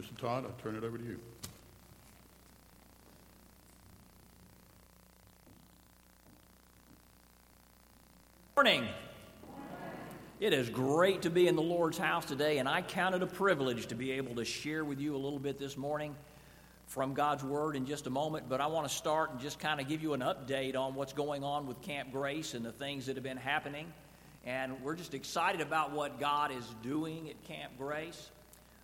Mr. Todd, I turn it over to you. Morning. It is great to be in the Lord's house today, and I count it a privilege to be able to share with you a little bit this morning from God's Word in just a moment. But I want to start and just kind of give you an update on what's going on with Camp Grace and the things that have been happening. And we're just excited about what God is doing at Camp Grace.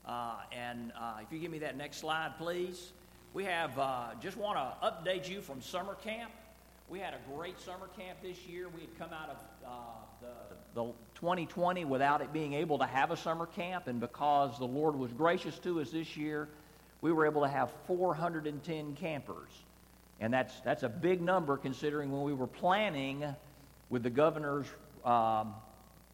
Uh, and uh, if you give me that next slide, please. We have uh, just want to update you from summer camp. We had a great summer camp this year. We had come out of the, the 2020 without it being able to have a summer camp, and because the Lord was gracious to us this year, we were able to have 410 campers. And that's, that's a big number considering when we were planning with the governor's um,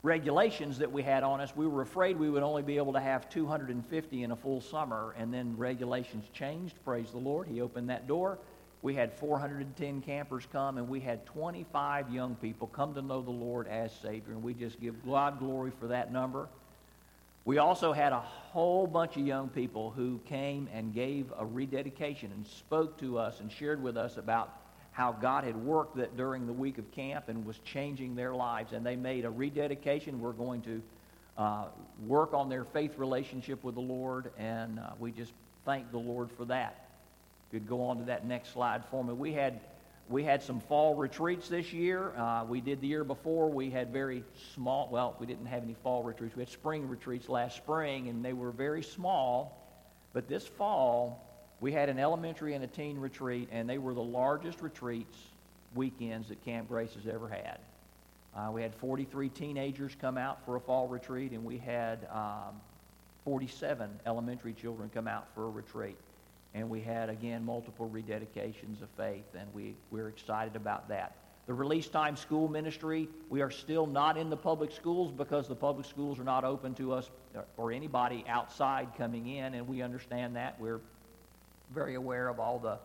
regulations that we had on us, we were afraid we would only be able to have 250 in a full summer. And then regulations changed. Praise the Lord. He opened that door. We had 410 campers come, and we had 25 young people come to know the Lord as Savior. And we just give God glory for that number. We also had a whole bunch of young people who came and gave a rededication and spoke to us and shared with us about how God had worked that during the week of camp and was changing their lives. And they made a rededication. We're going to uh, work on their faith relationship with the Lord, and uh, we just thank the Lord for that. If you'd go on to that next slide for me. We had, we had some fall retreats this year. Uh, we did the year before. We had very small, well, we didn't have any fall retreats. We had spring retreats last spring, and they were very small. But this fall, we had an elementary and a teen retreat, and they were the largest retreats weekends that Camp Grace has ever had. Uh, we had 43 teenagers come out for a fall retreat, and we had um, 47 elementary children come out for a retreat. And we had, again, multiple rededications of faith, and we, we're excited about that. The release time school ministry, we are still not in the public schools because the public schools are not open to us or anybody outside coming in, and we understand that. We're very aware of all the,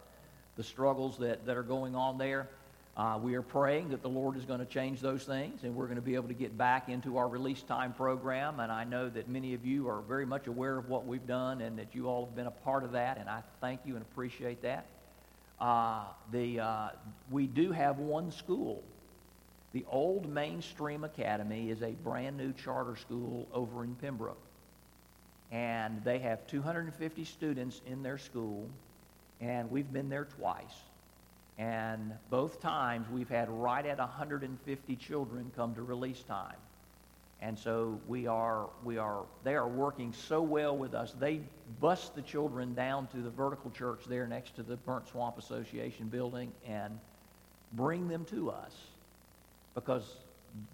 the struggles that, that are going on there. Uh, we are praying that the Lord is going to change those things and we're going to be able to get back into our release time program. And I know that many of you are very much aware of what we've done and that you all have been a part of that. And I thank you and appreciate that. Uh, the, uh, we do have one school. The old Mainstream Academy is a brand new charter school over in Pembroke. And they have 250 students in their school. And we've been there twice. And both times we've had right at 150 children come to release time. And so we are, we are, they are working so well with us. They bust the children down to the vertical church there next to the Burnt Swamp Association building and bring them to us because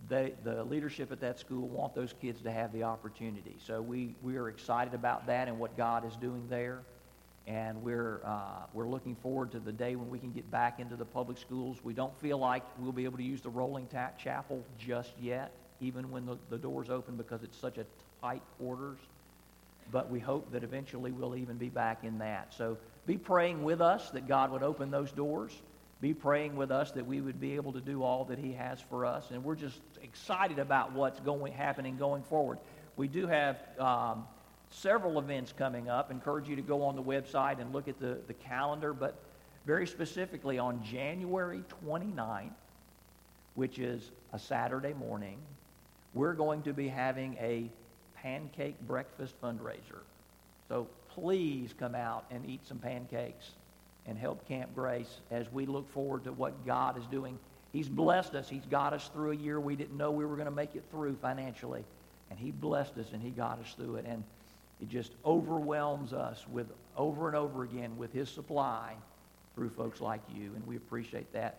they, the leadership at that school want those kids to have the opportunity. So we, we are excited about that and what God is doing there and we're, uh, we're looking forward to the day when we can get back into the public schools. We don't feel like we'll be able to use the rolling tap chapel just yet, even when the, the doors open because it's such a tight quarters. But we hope that eventually we'll even be back in that. So be praying with us that God would open those doors. Be praying with us that we would be able to do all that He has for us. And we're just excited about what's going happening going forward. We do have um, several events coming up. Encourage you to go on the website and look at the, the calendar, but very specifically on January 29th, which is a Saturday morning, we're going to be having a pancake breakfast fundraiser. So please come out and eat some pancakes and help Camp Grace as we look forward to what God is doing. He's blessed us. He's got us through a year we didn't know we were going to make it through financially. And He blessed us and He got us through it. And it just overwhelms us with over and over again with his supply through folks like you, and we appreciate that.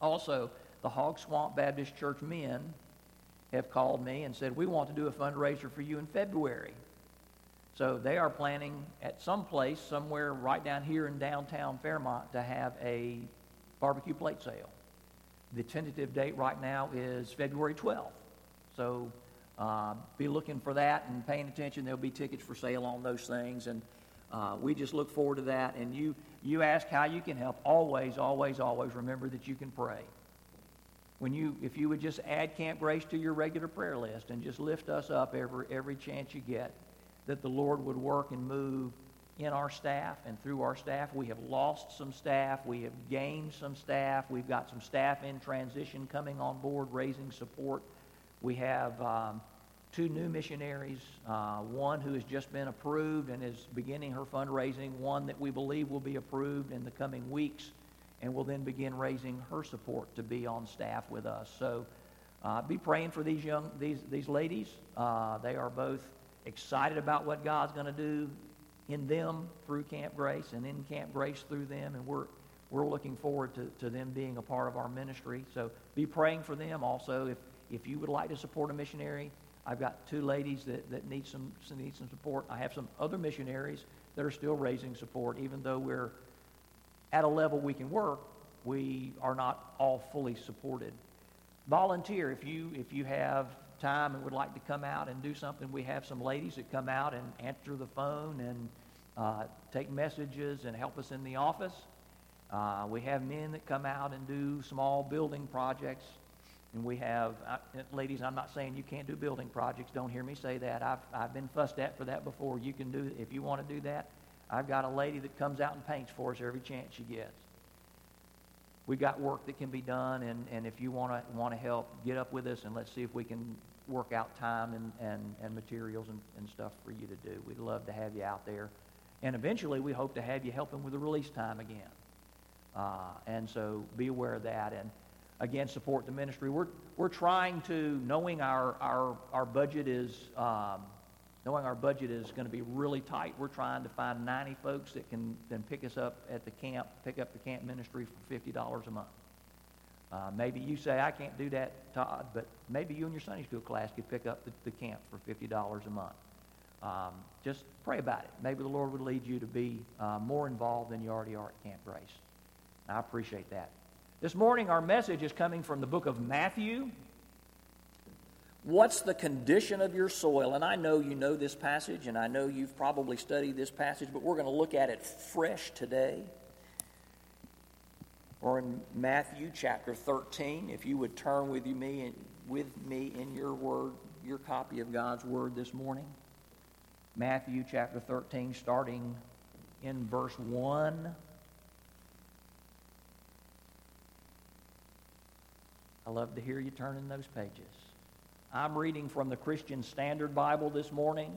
Also, the Hog Swamp Baptist Church men have called me and said, We want to do a fundraiser for you in February. So they are planning at some place, somewhere right down here in downtown Fairmont, to have a barbecue plate sale. The tentative date right now is February 12th. So uh, be looking for that and paying attention. There'll be tickets for sale on those things, and uh, we just look forward to that. And you, you ask how you can help. Always, always, always remember that you can pray. When you, if you would just add Camp Grace to your regular prayer list and just lift us up every every chance you get, that the Lord would work and move in our staff and through our staff. We have lost some staff. We have gained some staff. We've got some staff in transition coming on board, raising support. We have um, two new missionaries, uh, one who has just been approved and is beginning her fundraising, one that we believe will be approved in the coming weeks and will then begin raising her support to be on staff with us. So uh, be praying for these young these these ladies. Uh, they are both excited about what God's going to do in them through Camp Grace and in Camp Grace through them, and we're we're looking forward to, to them being a part of our ministry. So be praying for them. Also, if if you would like to support a missionary, I've got two ladies that, that need some need some support. I have some other missionaries that are still raising support, even though we're at a level we can work. We are not all fully supported volunteer if you if you have time and would like to come out and do something we have some ladies that come out and answer the phone and uh, take messages and help us in the office. Uh, we have men that come out and do small building projects. And we have uh, ladies i'm not saying you can't do building projects don't hear me say that. I've, I've been fussed at for that before. You can do if you want to do that. I've got a lady that comes out and paints for us every chance she gets we've got work that can be done, and, and if you want to want to help, get up with us and let's see if we can work out time and, and, and materials and, and stuff for you to do. We'd love to have you out there. And eventually, we hope to have you helping with the release time again. Uh, and so be aware of that. And again, support the ministry. We're, we're trying to, knowing our, our, our budget is um, knowing our budget is going to be really tight, we're trying to find 90 folks that can then pick us up at the camp, pick up the camp ministry for $50 a month. Uh, maybe you say, I can't do that, Todd, but maybe you and your Sunday school class could pick up the, the camp for $50 a month. Um, just pray about it. Maybe the Lord would lead you to be uh, more involved than you already are at Camp Grace. I appreciate that. This morning, our message is coming from the book of Matthew, What's the condition of your soil? And I know you know this passage, and I know you've probably studied this passage, but we're going to look at it fresh today. Or in Matthew chapter 13, if you would turn with me with me in your word, your copy of God's word this morning. Matthew chapter 13, starting in verse 1. I love to hear you turning those pages. I'm reading from the Christian Standard Bible this morning.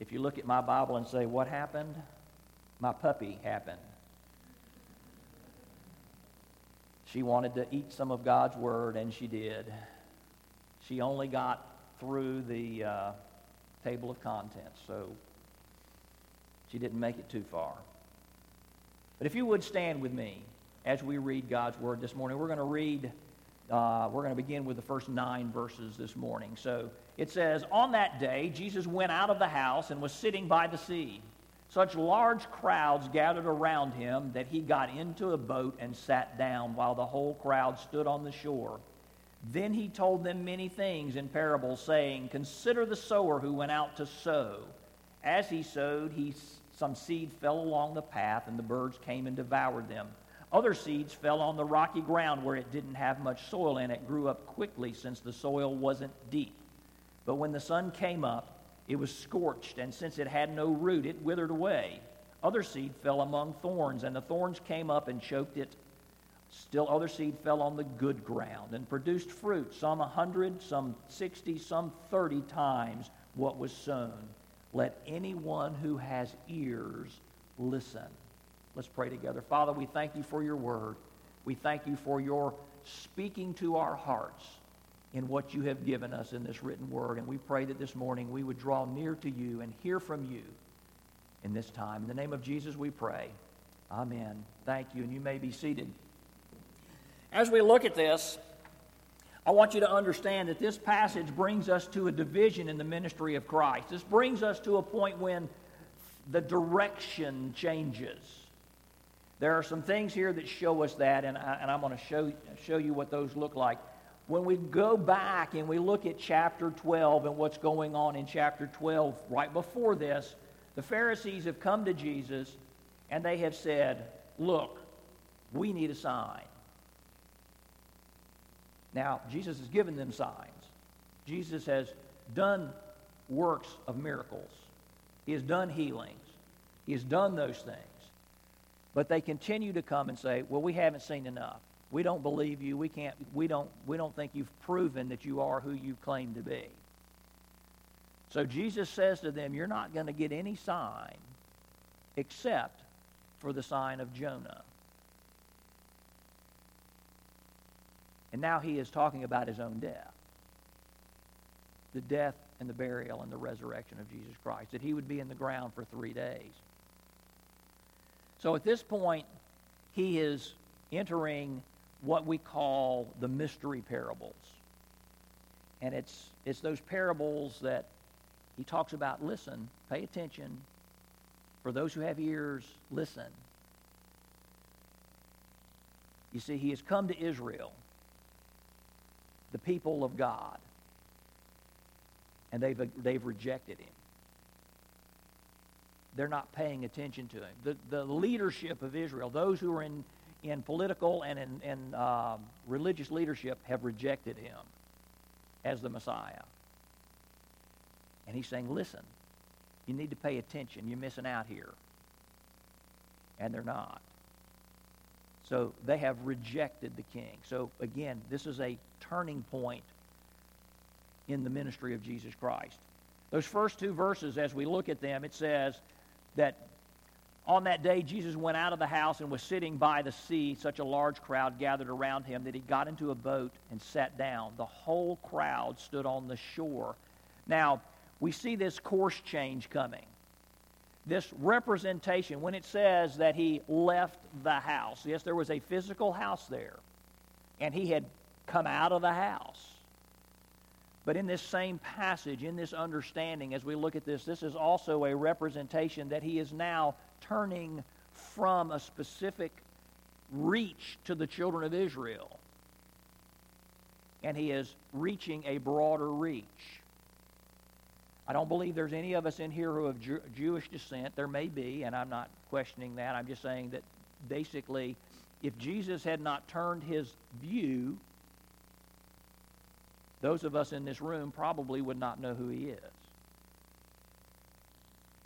If you look at my Bible and say, What happened? My puppy happened. She wanted to eat some of God's Word, and she did. She only got through the uh, table of contents, so she didn't make it too far. But if you would stand with me as we read God's Word this morning, we're going to read uh, we're going to begin with the first nine verses this morning. So it says, On that day, Jesus went out of the house and was sitting by the sea. Such large crowds gathered around him that he got into a boat and sat down while the whole crowd stood on the shore. Then he told them many things in parables, saying, Consider the sower who went out to sow. As he sowed, he, some seed fell along the path, and the birds came and devoured them. Other seeds fell on the rocky ground where it didn't have much soil and it grew up quickly since the soil wasn't deep. But when the sun came up, it was scorched, and since it had no root, it withered away. Other seed fell among thorns, and the thorns came up and choked it. Still, other seed fell on the good ground and produced fruit, some a hundred, some sixty, some thirty times what was sown. Let anyone who has ears listen. Let's pray together. Father, we thank you for your word. We thank you for your speaking to our hearts in what you have given us in this written word. And we pray that this morning we would draw near to you and hear from you in this time. In the name of Jesus, we pray. Amen. Thank you. And you may be seated. As we look at this, I want you to understand that this passage brings us to a division in the ministry of Christ. This brings us to a point when the direction changes. There are some things here that show us that, and, I, and I'm going to show, show you what those look like. When we go back and we look at chapter 12 and what's going on in chapter 12, right before this, the Pharisees have come to Jesus and they have said, Look, we need a sign. Now, Jesus has given them signs. Jesus has done works of miracles. He has done healings. He has done those things. But they continue to come and say, well, we haven't seen enough. We don't believe you. We, can't, we, don't, we don't think you've proven that you are who you claim to be. So Jesus says to them, You're not going to get any sign except for the sign of Jonah. And now he is talking about his own death the death and the burial and the resurrection of Jesus Christ, that he would be in the ground for three days. So at this point, he is entering what we call the mystery parables. And it's, it's those parables that he talks about listen, pay attention. For those who have ears, listen. You see, he has come to Israel, the people of God, and they've, they've rejected him. They're not paying attention to him. The, the leadership of Israel, those who are in, in political and in, in uh, religious leadership, have rejected him as the Messiah. And he's saying, listen, you need to pay attention. You're missing out here. And they're not. So they have rejected the king. So again, this is a turning point in the ministry of Jesus Christ. Those first two verses, as we look at them, it says that on that day Jesus went out of the house and was sitting by the sea. Such a large crowd gathered around him that he got into a boat and sat down. The whole crowd stood on the shore. Now, we see this course change coming. This representation, when it says that he left the house, yes, there was a physical house there, and he had come out of the house. But in this same passage, in this understanding, as we look at this, this is also a representation that he is now turning from a specific reach to the children of Israel. And he is reaching a broader reach. I don't believe there's any of us in here who have Jew- Jewish descent. There may be, and I'm not questioning that. I'm just saying that basically, if Jesus had not turned his view, those of us in this room probably would not know who he is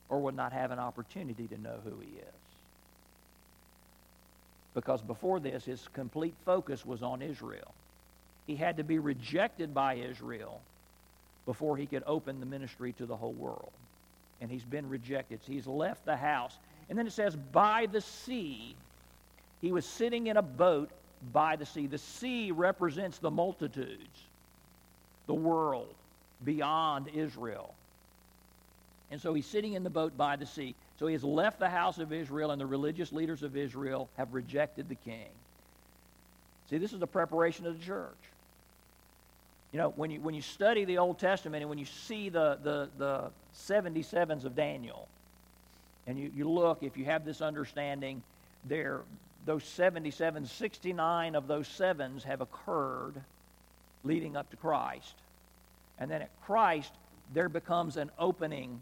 or would not have an opportunity to know who he is. Because before this, his complete focus was on Israel. He had to be rejected by Israel before he could open the ministry to the whole world. And he's been rejected. So he's left the house. And then it says, by the sea. He was sitting in a boat by the sea. The sea represents the multitudes, the world beyond Israel. And so he's sitting in the boat by the sea. So he has left the house of Israel, and the religious leaders of Israel have rejected the king. See, this is the preparation of the church. You know, when you, when you study the Old Testament and when you see the, the, the 77s of Daniel, and you, you look, if you have this understanding, there, those 77, 69 of those sevens have occurred leading up to Christ. And then at Christ, there becomes an opening,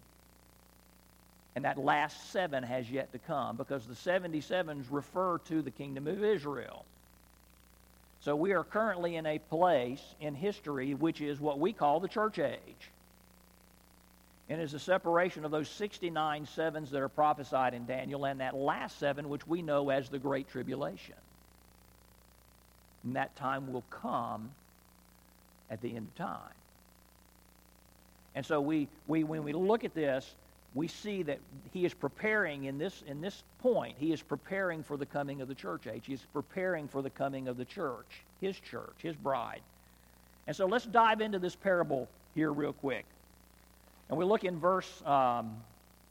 and that last seven has yet to come because the 77s refer to the kingdom of Israel. So we are currently in a place in history which is what we call the church age. And is a separation of those 69 sevens that are prophesied in Daniel and that last seven which we know as the Great Tribulation. And that time will come at the end of time. And so we, we when we look at this, we see that he is preparing in this, in this point, he is preparing for the coming of the church age. He is preparing for the coming of the church, his church, his bride. And so let's dive into this parable here real quick. And we look in verse, um,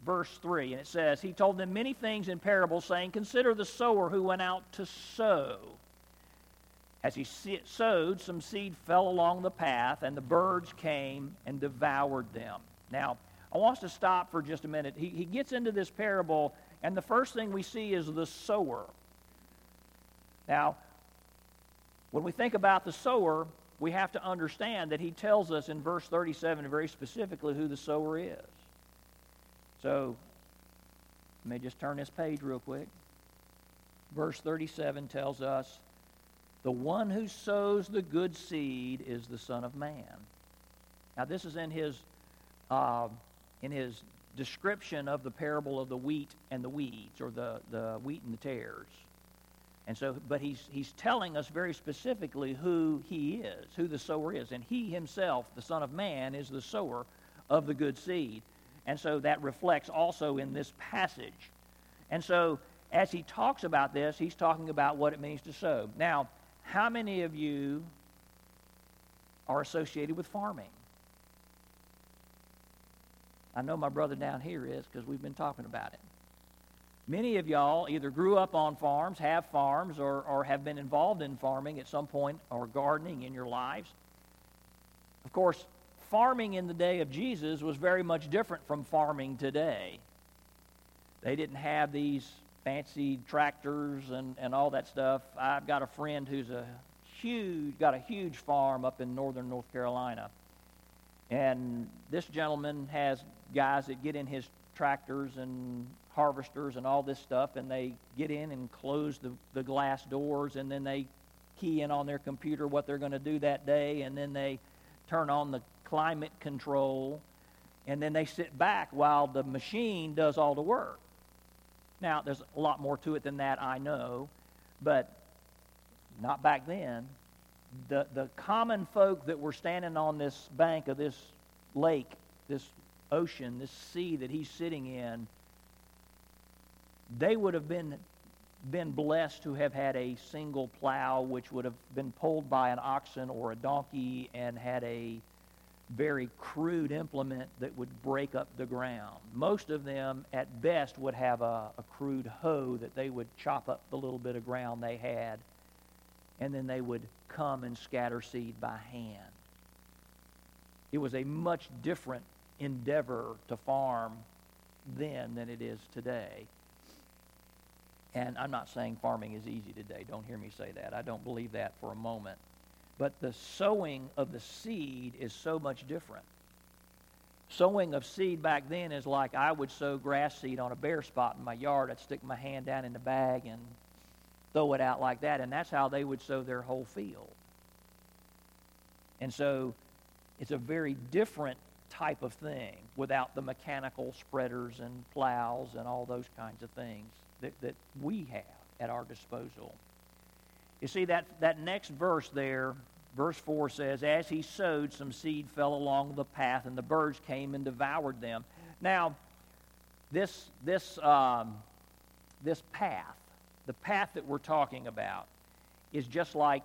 verse 3, and it says, He told them many things in parables, saying, Consider the sower who went out to sow. As he sowed, some seed fell along the path, and the birds came and devoured them. Now, I want us to stop for just a minute. He, he gets into this parable, and the first thing we see is the sower. Now, when we think about the sower, we have to understand that he tells us in verse 37 very specifically who the sower is. So, let me just turn this page real quick. Verse 37 tells us, The one who sows the good seed is the Son of Man. Now, this is in his uh, in his description of the parable of the wheat and the weeds, or the, the wheat and the tares. And so, but he's, he's telling us very specifically who he is, who the sower is. And he himself, the Son of Man, is the sower of the good seed. And so that reflects also in this passage. And so, as he talks about this, he's talking about what it means to sow. Now, how many of you are associated with farming? I know my brother down here is because we've been talking about it. Many of y'all either grew up on farms, have farms, or, or have been involved in farming at some point or gardening in your lives. Of course, farming in the day of Jesus was very much different from farming today. They didn't have these fancy tractors and, and all that stuff. I've got a friend who's a huge, got a huge farm up in northern North Carolina. And this gentleman has guys that get in his tractors and harvesters and all this stuff, and they get in and close the, the glass doors, and then they key in on their computer what they're going to do that day, and then they turn on the climate control, and then they sit back while the machine does all the work. Now, there's a lot more to it than that, I know, but not back then. The, the common folk that were standing on this bank of this lake, this ocean, this sea that he's sitting in, they would have been been blessed to have had a single plow which would have been pulled by an oxen or a donkey and had a very crude implement that would break up the ground. Most of them, at best, would have a, a crude hoe that they would chop up the little bit of ground they had, and then they would come and scatter seed by hand. It was a much different endeavor to farm then than it is today. And I'm not saying farming is easy today. Don't hear me say that. I don't believe that for a moment. But the sowing of the seed is so much different. Sowing of seed back then is like I would sow grass seed on a bare spot in my yard. I'd stick my hand down in the bag and throw it out like that. And that's how they would sow their whole field. And so it's a very different type of thing without the mechanical spreaders and plows and all those kinds of things that, that we have at our disposal. You see, that, that next verse there, verse 4 says, As he sowed, some seed fell along the path, and the birds came and devoured them. Now, this, this, um, this path, the path that we're talking about, is just like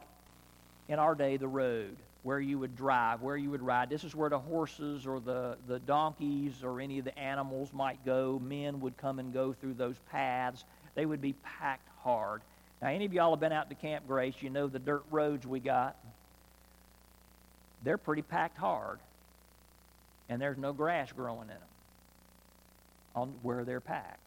in our day the road where you would drive, where you would ride. This is where the horses or the, the donkeys or any of the animals might go. Men would come and go through those paths. They would be packed hard. Now, any of y'all have been out to Camp Grace, you know the dirt roads we got. They're pretty packed hard. And there's no grass growing in them on where they're packed.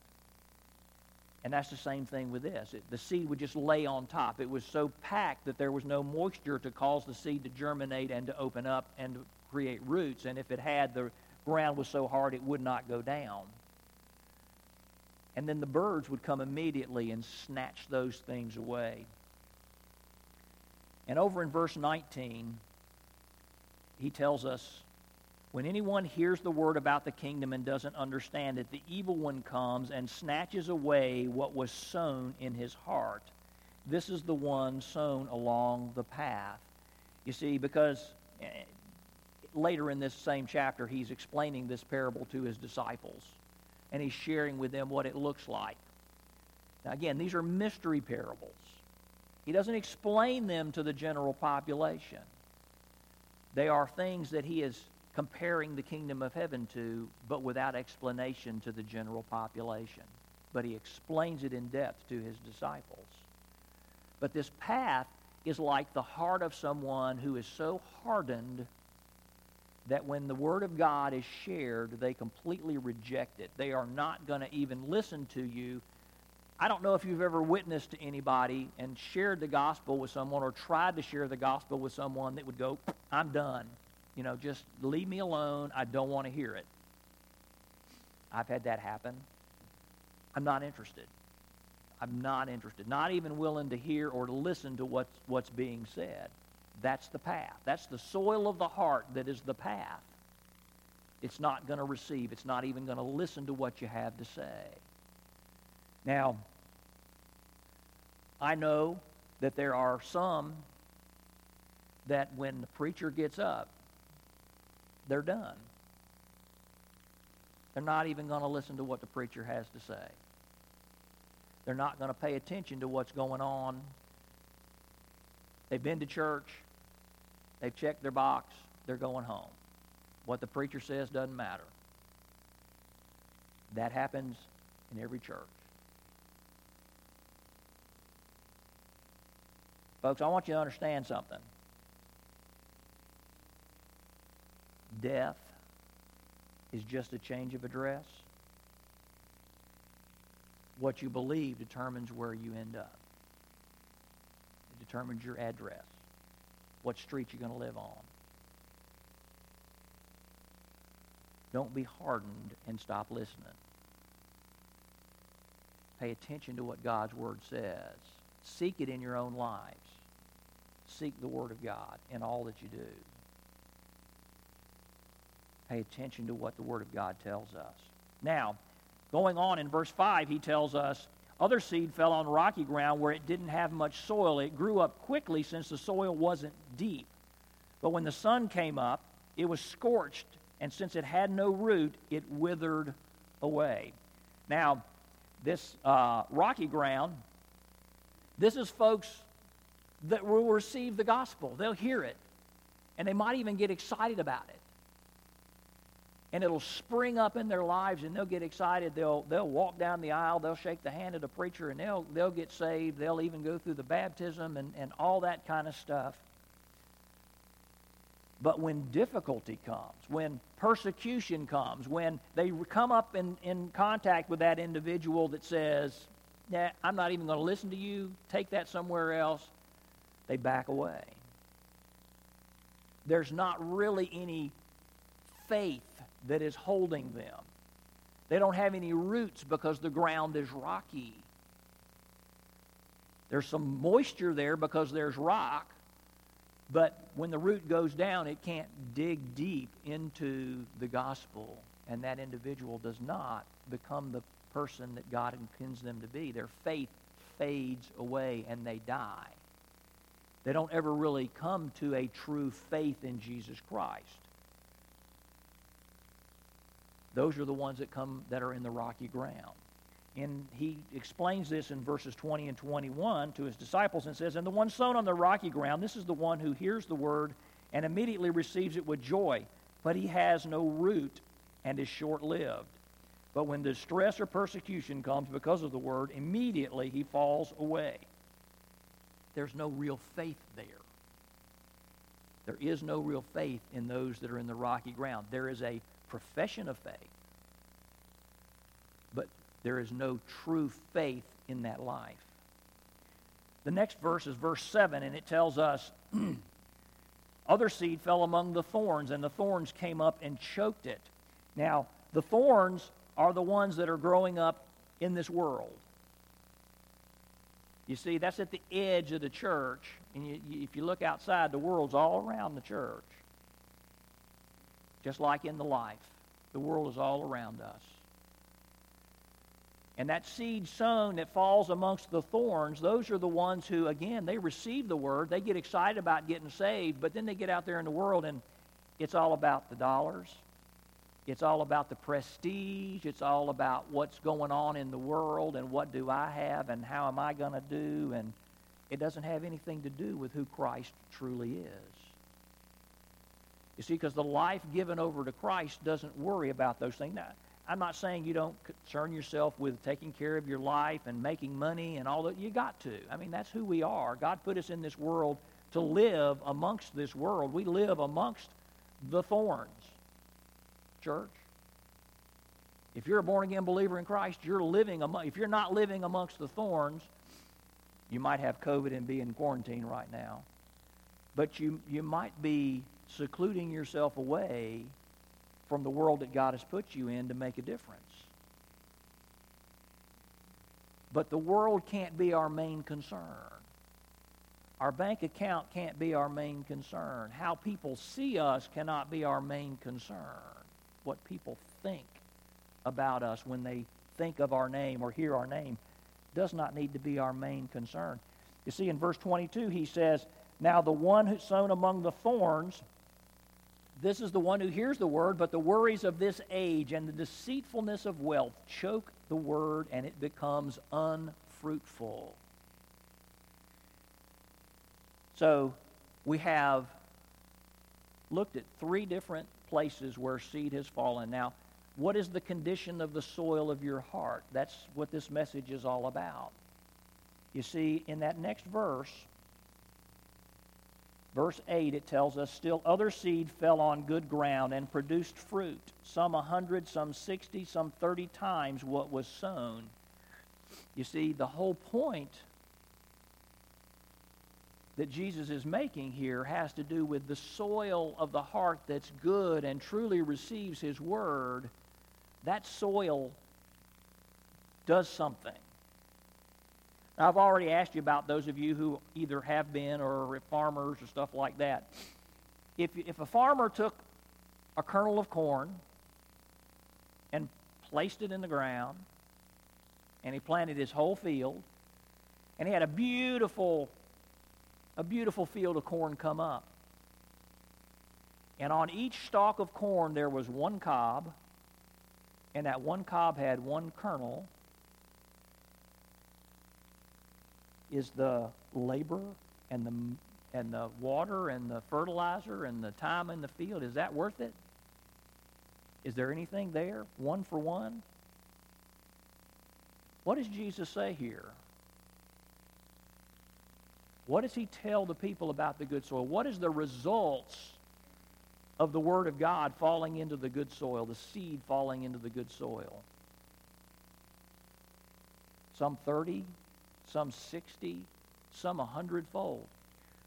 And that's the same thing with this. It, the seed would just lay on top. It was so packed that there was no moisture to cause the seed to germinate and to open up and to create roots. And if it had, the ground was so hard it would not go down. And then the birds would come immediately and snatch those things away. And over in verse 19, he tells us when anyone hears the word about the kingdom and doesn't understand it, the evil one comes and snatches away what was sown in his heart. This is the one sown along the path. You see, because eh, later in this same chapter, he's explaining this parable to his disciples, and he's sharing with them what it looks like. Now, again, these are mystery parables. He doesn't explain them to the general population. They are things that he is comparing the kingdom of heaven to, but without explanation to the general population. But he explains it in depth to his disciples. But this path is like the heart of someone who is so hardened that when the Word of God is shared, they completely reject it. They are not going to even listen to you. I don't know if you've ever witnessed to anybody and shared the gospel with someone or tried to share the gospel with someone that would go, I'm done you know, just leave me alone. I don't want to hear it. I've had that happen. I'm not interested. I'm not interested. Not even willing to hear or to listen to what's, what's being said. That's the path. That's the soil of the heart that is the path. it's not going to receive. It's not even going to listen to what you have to say. Now, I know that there are some that when the preacher gets up, they're done. They're not even going to listen to what the preacher has to say. They're not going to pay attention to what's going on. They've been to church. They've checked their box. They're going home. What the preacher says doesn't matter. That happens in every church. Folks, I want you to understand something. Death is just a change of address. What you believe determines where you end up. It determines your address, what street you're going to live on. Don't be hardened and stop listening. Pay attention to what God's Word says. Seek it in your own lives. Seek the Word of God in all that you do. Pay attention to what the Word of God tells us. Now, going on in verse 5, he tells us other seed fell on rocky ground where it didn't have much soil. It grew up quickly since the soil wasn't deep. But when the sun came up, it was scorched, and since it had no root, it withered away. Now, this uh, rocky ground, this is folks that will receive the gospel. They'll hear it, and they might even get excited about it and it'll spring up in their lives and they'll get excited. They'll they'll walk down the aisle they'll shake the hand of the preacher and they'll they'll get saved. They'll even go through the baptism and, and all that kind of stuff. But when difficulty comes when persecution comes when they come up in, in contact with that individual that says nah, i'm not even going to listen to you take that somewhere else they back away. There's not really any faith that is holding them. They don't have any roots because the ground is rocky. There's some moisture there because there's rock, but when the root goes down, it can't dig deep into the gospel, and that individual does not become the person that God intends them to be. Their faith fades away and they die. They don't ever really come to a true faith in Jesus Christ. Those are the ones that come that are in the rocky ground. And he explains this in verses 20 and 21 to his disciples and says, And the one sown on the rocky ground, this is the one who hears the word and immediately receives it with joy, but he has no root and is short lived. But when distress or persecution comes because of the word, immediately he falls away. There's no real faith there. There is no real faith in those that are in the rocky ground. There is a profession of faith, but there is no true faith in that life. The next verse is verse 7, and it tells us other seed fell among the thorns, and the thorns came up and choked it. Now, the thorns are the ones that are growing up in this world. You see, that's at the edge of the church. And you, you, if you look outside, the world's all around the church just like in the life. The world is all around us. And that seed sown that falls amongst the thorns, those are the ones who, again, they receive the word. They get excited about getting saved, but then they get out there in the world and it's all about the dollars. It's all about the prestige. It's all about what's going on in the world and what do I have and how am I going to do. And it doesn't have anything to do with who Christ truly is. You see, because the life given over to Christ doesn't worry about those things. Now, I'm not saying you don't concern yourself with taking care of your life and making money and all that. You got to. I mean, that's who we are. God put us in this world to live amongst this world. We live amongst the thorns. Church. If you're a born again believer in Christ, you're living among, if you're not living amongst the thorns, you might have COVID and be in quarantine right now. But you, you might be secluding yourself away from the world that God has put you in to make a difference. But the world can't be our main concern. Our bank account can't be our main concern. How people see us cannot be our main concern. what people think about us when they think of our name or hear our name does not need to be our main concern. You see, in verse 22, he says, Now the one who's sown among the thorns, this is the one who hears the word, but the worries of this age and the deceitfulness of wealth choke the word, and it becomes unfruitful. So we have looked at three different places where seed has fallen. Now, what is the condition of the soil of your heart? That's what this message is all about. You see, in that next verse, verse 8, it tells us, Still other seed fell on good ground and produced fruit, some a hundred, some sixty, some thirty times what was sown. You see, the whole point that Jesus is making here has to do with the soil of the heart that's good and truly receives his word. That soil does something. I've already asked you about those of you who either have been or are farmers or stuff like that. If, if a farmer took a kernel of corn and placed it in the ground, and he planted his whole field, and he had a beautiful a beautiful field of corn come up. And on each stalk of corn there was one cob, and that one cob had one kernel. Is the labor and the and the water and the fertilizer and the time in the field is that worth it? Is there anything there? One for one? What does Jesus say here? What does he tell the people about the good soil? What is the results of the Word of God falling into the good soil, the seed falling into the good soil? Some 30, some 60, some a hundredfold.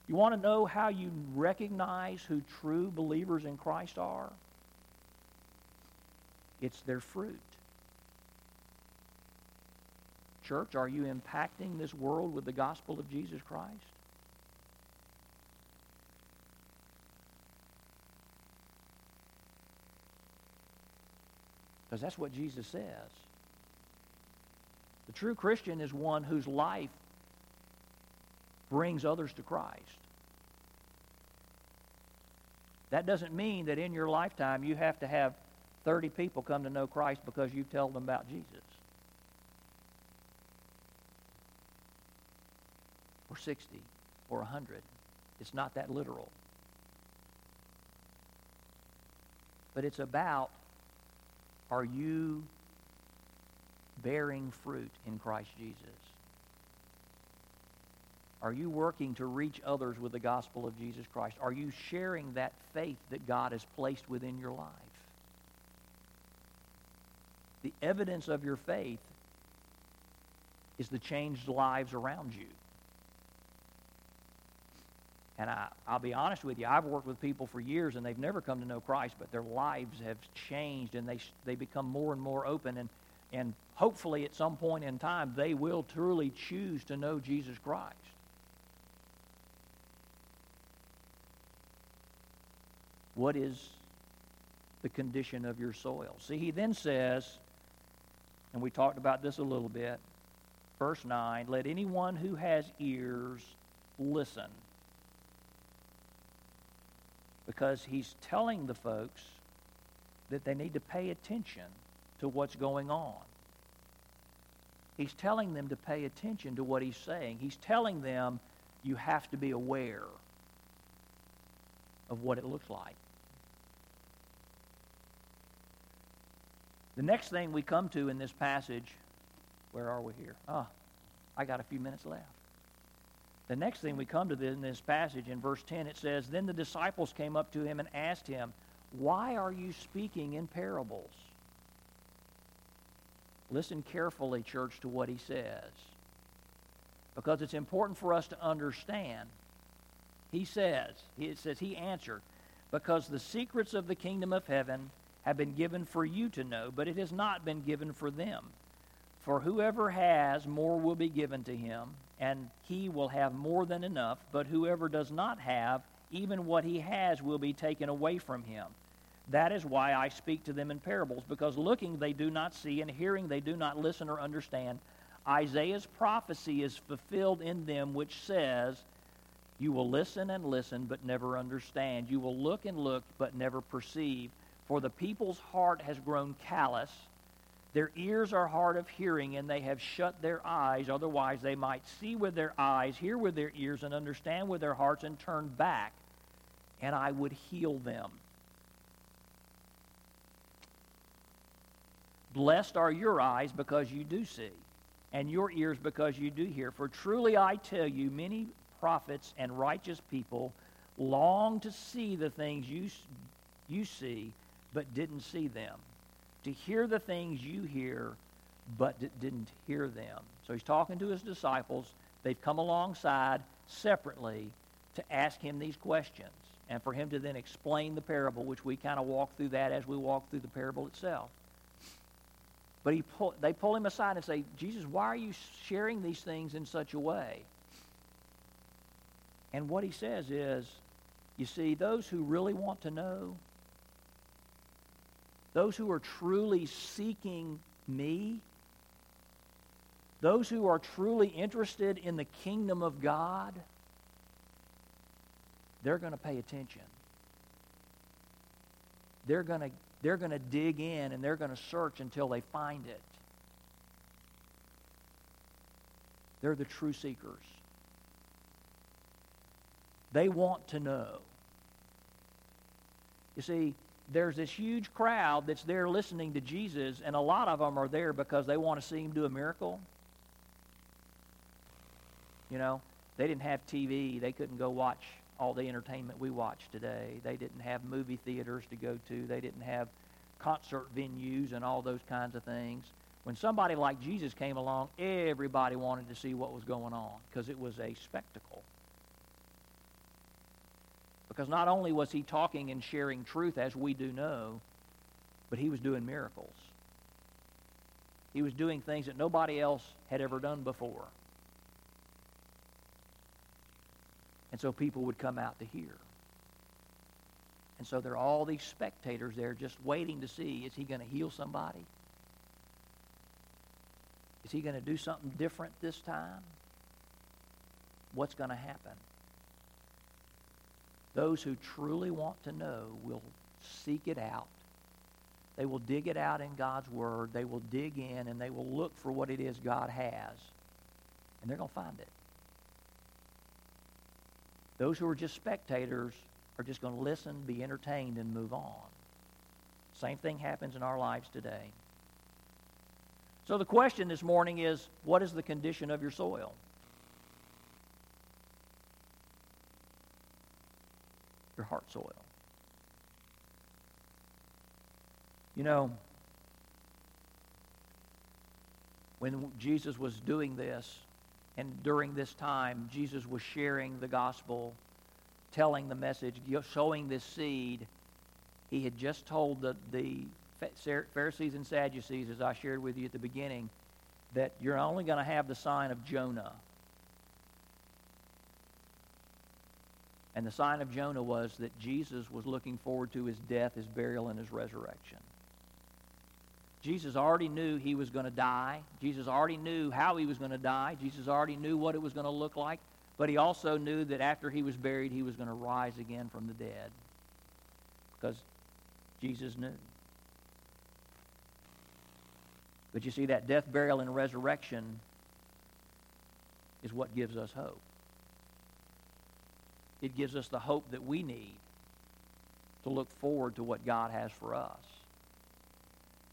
You want to know how you recognize who true believers in Christ are? It's their fruit. Church, are you impacting this world with the gospel of Jesus Christ? Because that's what Jesus says. The true Christian is one whose life brings others to Christ. That doesn't mean that in your lifetime you have to have 30 people come to know Christ because you tell them about Jesus. Or 60 or 100. It's not that literal. But it's about are you bearing fruit in Christ Jesus? Are you working to reach others with the gospel of Jesus Christ? Are you sharing that faith that God has placed within your life? The evidence of your faith is the changed lives around you. And I, I'll be honest with you, I've worked with people for years and they've never come to know Christ, but their lives have changed and they, they become more and more open. And, and hopefully at some point in time, they will truly choose to know Jesus Christ. What is the condition of your soil? See, he then says, and we talked about this a little bit, verse 9, let anyone who has ears listen because he's telling the folks that they need to pay attention to what's going on. He's telling them to pay attention to what he's saying. He's telling them you have to be aware of what it looks like. The next thing we come to in this passage, where are we here? Ah, I got a few minutes left. The next thing we come to in this passage in verse 10, it says, Then the disciples came up to him and asked him, Why are you speaking in parables? Listen carefully, church, to what he says. Because it's important for us to understand. He says, it says, he answered, Because the secrets of the kingdom of heaven have been given for you to know, but it has not been given for them. For whoever has, more will be given to him and he will have more than enough. But whoever does not have, even what he has will be taken away from him. That is why I speak to them in parables, because looking they do not see, and hearing they do not listen or understand. Isaiah's prophecy is fulfilled in them, which says, You will listen and listen, but never understand. You will look and look, but never perceive. For the people's heart has grown callous. Their ears are hard of hearing, and they have shut their eyes. Otherwise, they might see with their eyes, hear with their ears, and understand with their hearts, and turn back, and I would heal them. Blessed are your eyes because you do see, and your ears because you do hear. For truly I tell you, many prophets and righteous people long to see the things you, you see, but didn't see them. To hear the things you hear, but didn't hear them. So he's talking to his disciples. They've come alongside separately to ask him these questions and for him to then explain the parable, which we kind of walk through that as we walk through the parable itself. But he pull, they pull him aside and say, Jesus, why are you sharing these things in such a way? And what he says is, you see, those who really want to know, those who are truly seeking me, those who are truly interested in the kingdom of God, they're going to pay attention. They're going to they're going to dig in and they're going to search until they find it. They're the true seekers. They want to know. You see, there's this huge crowd that's there listening to Jesus, and a lot of them are there because they want to see him do a miracle. You know, they didn't have TV, they couldn't go watch all the entertainment we watch today. They didn't have movie theaters to go to. They didn't have concert venues and all those kinds of things. When somebody like Jesus came along, everybody wanted to see what was going on because it was a spectacle. Because not only was he talking and sharing truth as we do know, but he was doing miracles. He was doing things that nobody else had ever done before. And so people would come out to hear. And so there are all these spectators there just waiting to see is he going to heal somebody? Is he going to do something different this time? What's going to happen? Those who truly want to know will seek it out. They will dig it out in God's Word. They will dig in and they will look for what it is God has. And they're going to find it. Those who are just spectators are just going to listen, be entertained, and move on. Same thing happens in our lives today. So the question this morning is what is the condition of your soil? Your heart soil. You know, when Jesus was doing this, and during this time, Jesus was sharing the gospel, telling the message, sowing this seed. He had just told the, the Pharisees and Sadducees, as I shared with you at the beginning, that you're only going to have the sign of Jonah. And the sign of Jonah was that Jesus was looking forward to his death, his burial, and his resurrection. Jesus already knew he was going to die. Jesus already knew how he was going to die. Jesus already knew what it was going to look like. But he also knew that after he was buried, he was going to rise again from the dead. Because Jesus knew. But you see, that death, burial, and resurrection is what gives us hope. It gives us the hope that we need to look forward to what God has for us.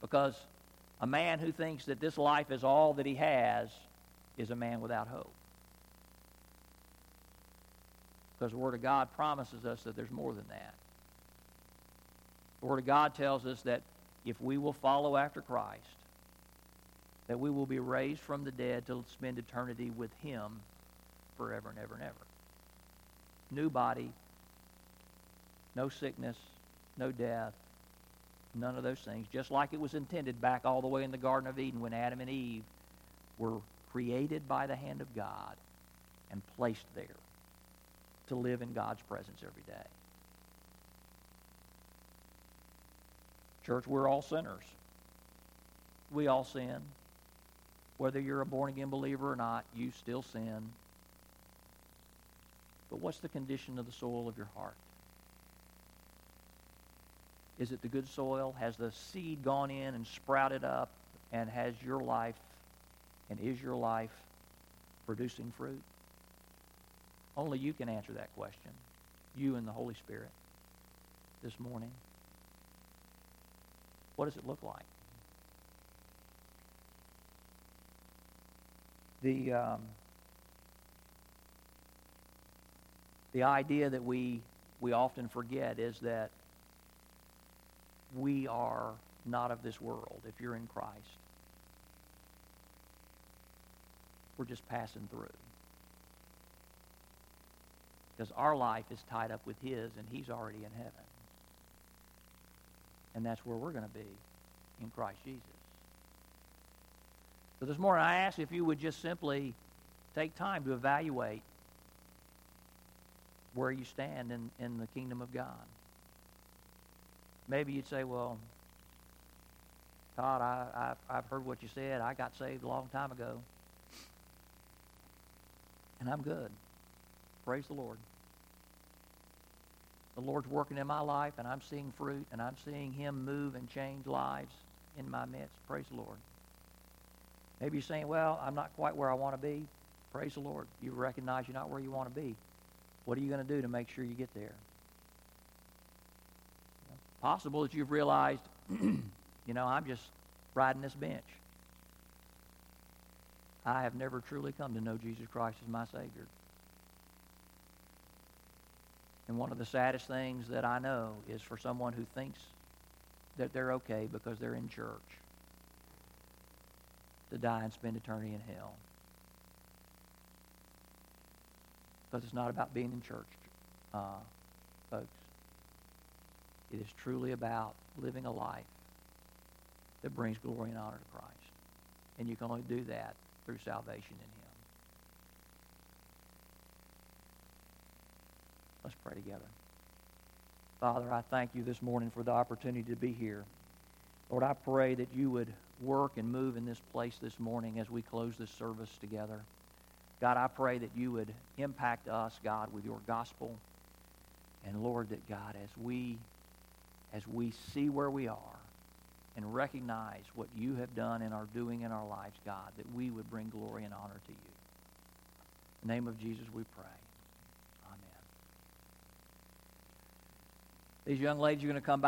Because a man who thinks that this life is all that he has is a man without hope. Because the Word of God promises us that there's more than that. The Word of God tells us that if we will follow after Christ, that we will be raised from the dead to spend eternity with Him forever and ever and ever. New body, no sickness, no death, None of those things. Just like it was intended back all the way in the Garden of Eden when Adam and Eve were created by the hand of God and placed there to live in God's presence every day. Church, we're all sinners. We all sin. Whether you're a born again believer or not, you still sin. But what's the condition of the soil of your heart? Is it the good soil? Has the seed gone in and sprouted up? And has your life and is your life producing fruit? Only you can answer that question. You and the Holy Spirit this morning. What does it look like? The um, the idea that we we often forget is that we are not of this world if you're in Christ. We're just passing through. Because our life is tied up with His, and He's already in heaven. And that's where we're going to be in Christ Jesus. So this morning, I ask if you would just simply take time to evaluate where you stand in, in the kingdom of God. Maybe you'd say, well, Todd, I, I, I've heard what you said. I got saved a long time ago. And I'm good. Praise the Lord. The Lord's working in my life, and I'm seeing fruit, and I'm seeing Him move and change lives in my midst. Praise the Lord. Maybe you're saying, well, I'm not quite where I want to be. Praise the Lord. You recognize you're not where you want to be. What are you going to do to make sure you get there? Possible that you've realized, you know, I'm just riding this bench. I have never truly come to know Jesus Christ as my Savior. And one of the saddest things that I know is for someone who thinks that they're okay because they're in church to die and spend eternity in hell. Because it's not about being in church, uh, folks. It is truly about living a life that brings glory and honor to Christ. And you can only do that through salvation in Him. Let's pray together. Father, I thank you this morning for the opportunity to be here. Lord, I pray that you would work and move in this place this morning as we close this service together. God, I pray that you would impact us, God, with your gospel. And Lord, that God, as we as we see where we are and recognize what you have done and are doing in our lives, God, that we would bring glory and honor to you. In the name of Jesus, we pray. Amen. These young ladies are going to come back.